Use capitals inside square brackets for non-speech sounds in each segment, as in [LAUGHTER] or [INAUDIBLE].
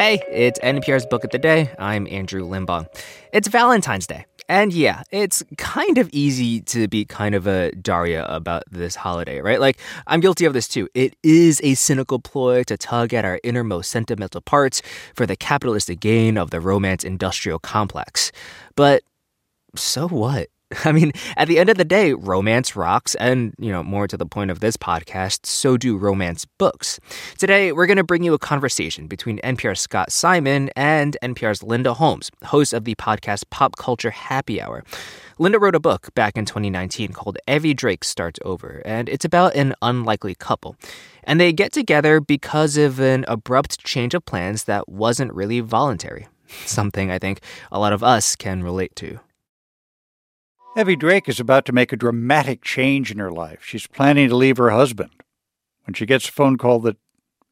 Hey, it's NPR's Book of the Day. I'm Andrew Limbong. It's Valentine's Day. And yeah, it's kind of easy to be kind of a Daria about this holiday, right? Like, I'm guilty of this too. It is a cynical ploy to tug at our innermost sentimental parts for the capitalistic gain of the romance industrial complex. But so what? [LAUGHS] I mean, at the end of the day, romance rocks, and, you know, more to the point of this podcast, so do romance books. Today, we're going to bring you a conversation between NPR's Scott Simon and NPR's Linda Holmes, host of the podcast Pop Culture Happy Hour. Linda wrote a book back in 2019 called Evie Drake Starts Over, and it's about an unlikely couple. And they get together because of an abrupt change of plans that wasn't really voluntary. [LAUGHS] Something I think a lot of us can relate to. Evie Drake is about to make a dramatic change in her life. She's planning to leave her husband when she gets a phone call that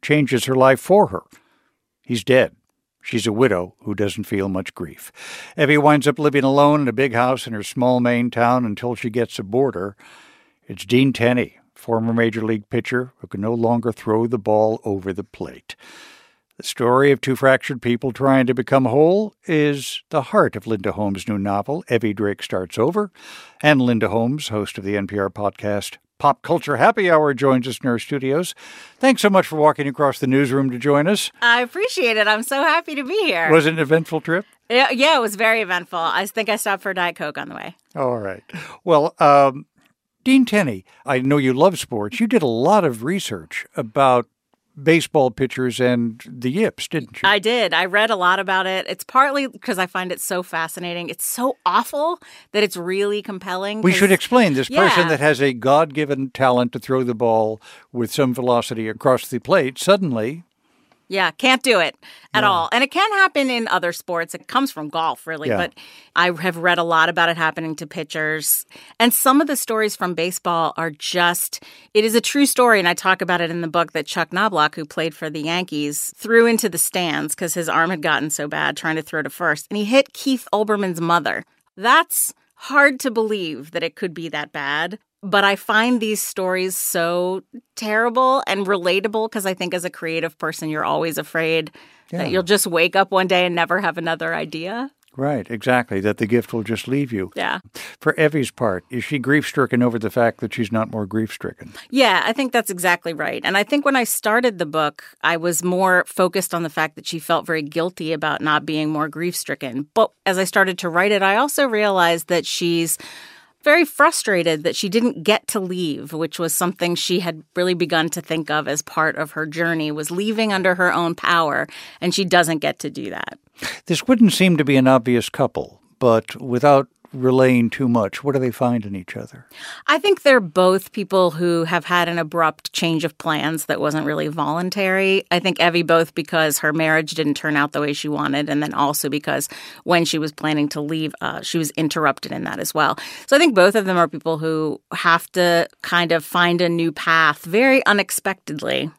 changes her life for her. He's dead. She's a widow who doesn't feel much grief. Evie winds up living alone in a big house in her small Maine town until she gets a boarder. It's Dean Tenney, former major league pitcher who can no longer throw the ball over the plate. The story of two fractured people trying to become whole is the heart of Linda Holmes' new novel, Evie Drake Starts Over. And Linda Holmes, host of the NPR podcast Pop Culture Happy Hour, joins us in our studios. Thanks so much for walking across the newsroom to join us. I appreciate it. I'm so happy to be here. Was it an eventful trip? Yeah, yeah it was very eventful. I think I stopped for a Diet Coke on the way. All right. Well, um, Dean Tenney, I know you love sports. You did a lot of research about baseball pitchers and the yips, didn't you? I did. I read a lot about it. It's partly because I find it so fascinating. It's so awful that it's really compelling. We should explain this yeah. person that has a God given talent to throw the ball with some velocity across the plate suddenly yeah, can't do it at all. And it can happen in other sports. It comes from golf, really. Yeah. But I have read a lot about it happening to pitchers. And some of the stories from baseball are just, it is a true story. And I talk about it in the book that Chuck Knoblauch, who played for the Yankees, threw into the stands because his arm had gotten so bad trying to throw to first. And he hit Keith Olbermann's mother. That's hard to believe that it could be that bad. But I find these stories so terrible and relatable because I think as a creative person, you're always afraid yeah. that you'll just wake up one day and never have another idea. Right, exactly. That the gift will just leave you. Yeah. For Evie's part, is she grief stricken over the fact that she's not more grief stricken? Yeah, I think that's exactly right. And I think when I started the book, I was more focused on the fact that she felt very guilty about not being more grief stricken. But as I started to write it, I also realized that she's very frustrated that she didn't get to leave, which was something she had really begun to think of as part of her journey was leaving under her own power, and she doesn't get to do that. This wouldn't seem to be an obvious couple, but without relaying too much? What do they find in each other? I think they're both people who have had an abrupt change of plans that wasn't really voluntary. I think Evie both because her marriage didn't turn out the way she wanted, and then also because when she was planning to leave, uh, she was interrupted in that as well. So I think both of them are people who have to kind of find a new path very unexpectedly.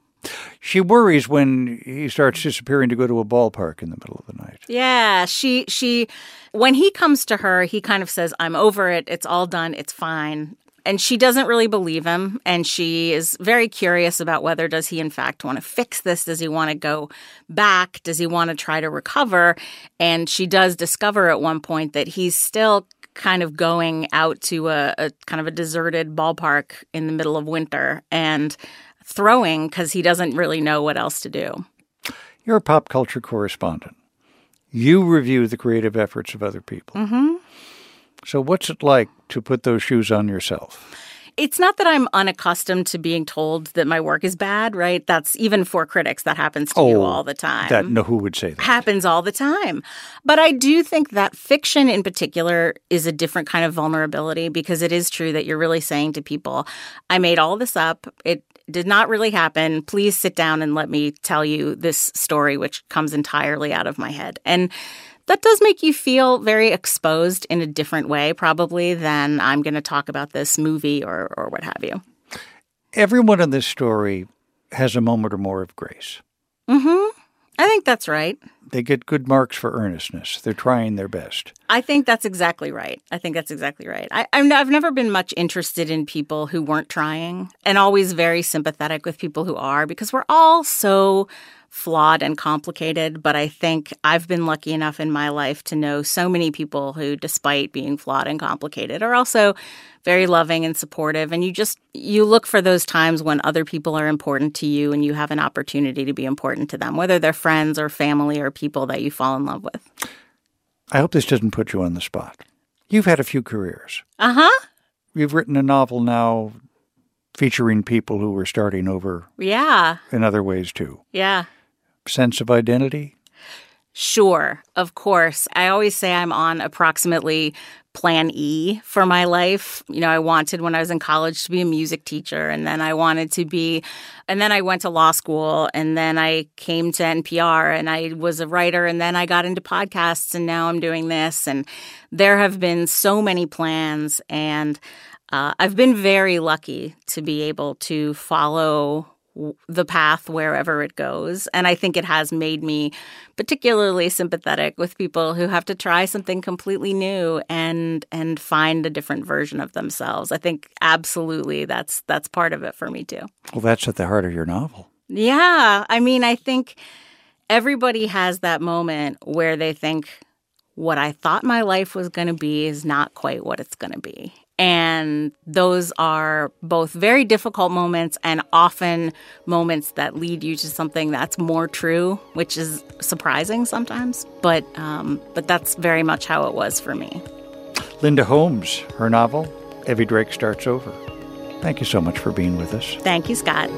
She worries when he starts disappearing to go to a ballpark in the middle of the night. Yeah, she she when he comes to her, he kind of says, "I'm over it. It's all done. It's fine." And she doesn't really believe him and she is very curious about whether does he in fact want to fix this? Does he want to go back? Does he want to try to recover? And she does discover at one point that he's still kind of going out to a, a kind of a deserted ballpark in the middle of winter and throwing because he doesn't really know what else to do. You're a pop culture correspondent. You review the creative efforts of other people. Mm-hmm. So, what's it like to put those shoes on yourself? It's not that I'm unaccustomed to being told that my work is bad, right? That's even for critics, that happens to oh, you all the time. That no, who would say that? Happens all the time. But I do think that fiction in particular is a different kind of vulnerability because it is true that you're really saying to people, I made all this up. It did not really happen. Please sit down and let me tell you this story, which comes entirely out of my head. And that does make you feel very exposed in a different way, probably, than I'm going to talk about this movie or, or what have you. Everyone in this story has a moment or more of grace. Mm hmm. I think that's right. They get good marks for earnestness. They're trying their best. I think that's exactly right. I think that's exactly right. I, have never been much interested in people who weren't trying and always very sympathetic with people who are because we're all so flawed and complicated, but I think I've been lucky enough in my life to know so many people who, despite being flawed and complicated, are also very loving and supportive. And you just, you look for those times when other people are important to you and you have an opportunity to be important to them, whether they're friends or family or people that you fall in love with. I hope this doesn't put you on the spot. You've had a few careers. Uh huh. You've written a novel now featuring people who were starting over. Yeah. In other ways, too. Yeah. Sense of identity? Sure, of course. I always say I'm on approximately plan E for my life. You know, I wanted when I was in college to be a music teacher, and then I wanted to be, and then I went to law school, and then I came to NPR and I was a writer, and then I got into podcasts, and now I'm doing this. And there have been so many plans, and uh, I've been very lucky to be able to follow the path wherever it goes. And I think it has made me particularly sympathetic with people who have to try something completely new and and find a different version of themselves. I think absolutely that's that's part of it for me too. Well, that's at the heart of your novel. Yeah, I mean, I think everybody has that moment where they think what I thought my life was going to be is not quite what it's going to be. And those are both very difficult moments and often moments that lead you to something that's more true, which is surprising sometimes. But um, but that's very much how it was for me. Linda Holmes, her novel, Evie Drake Starts Over. Thank you so much for being with us. Thank you, Scott.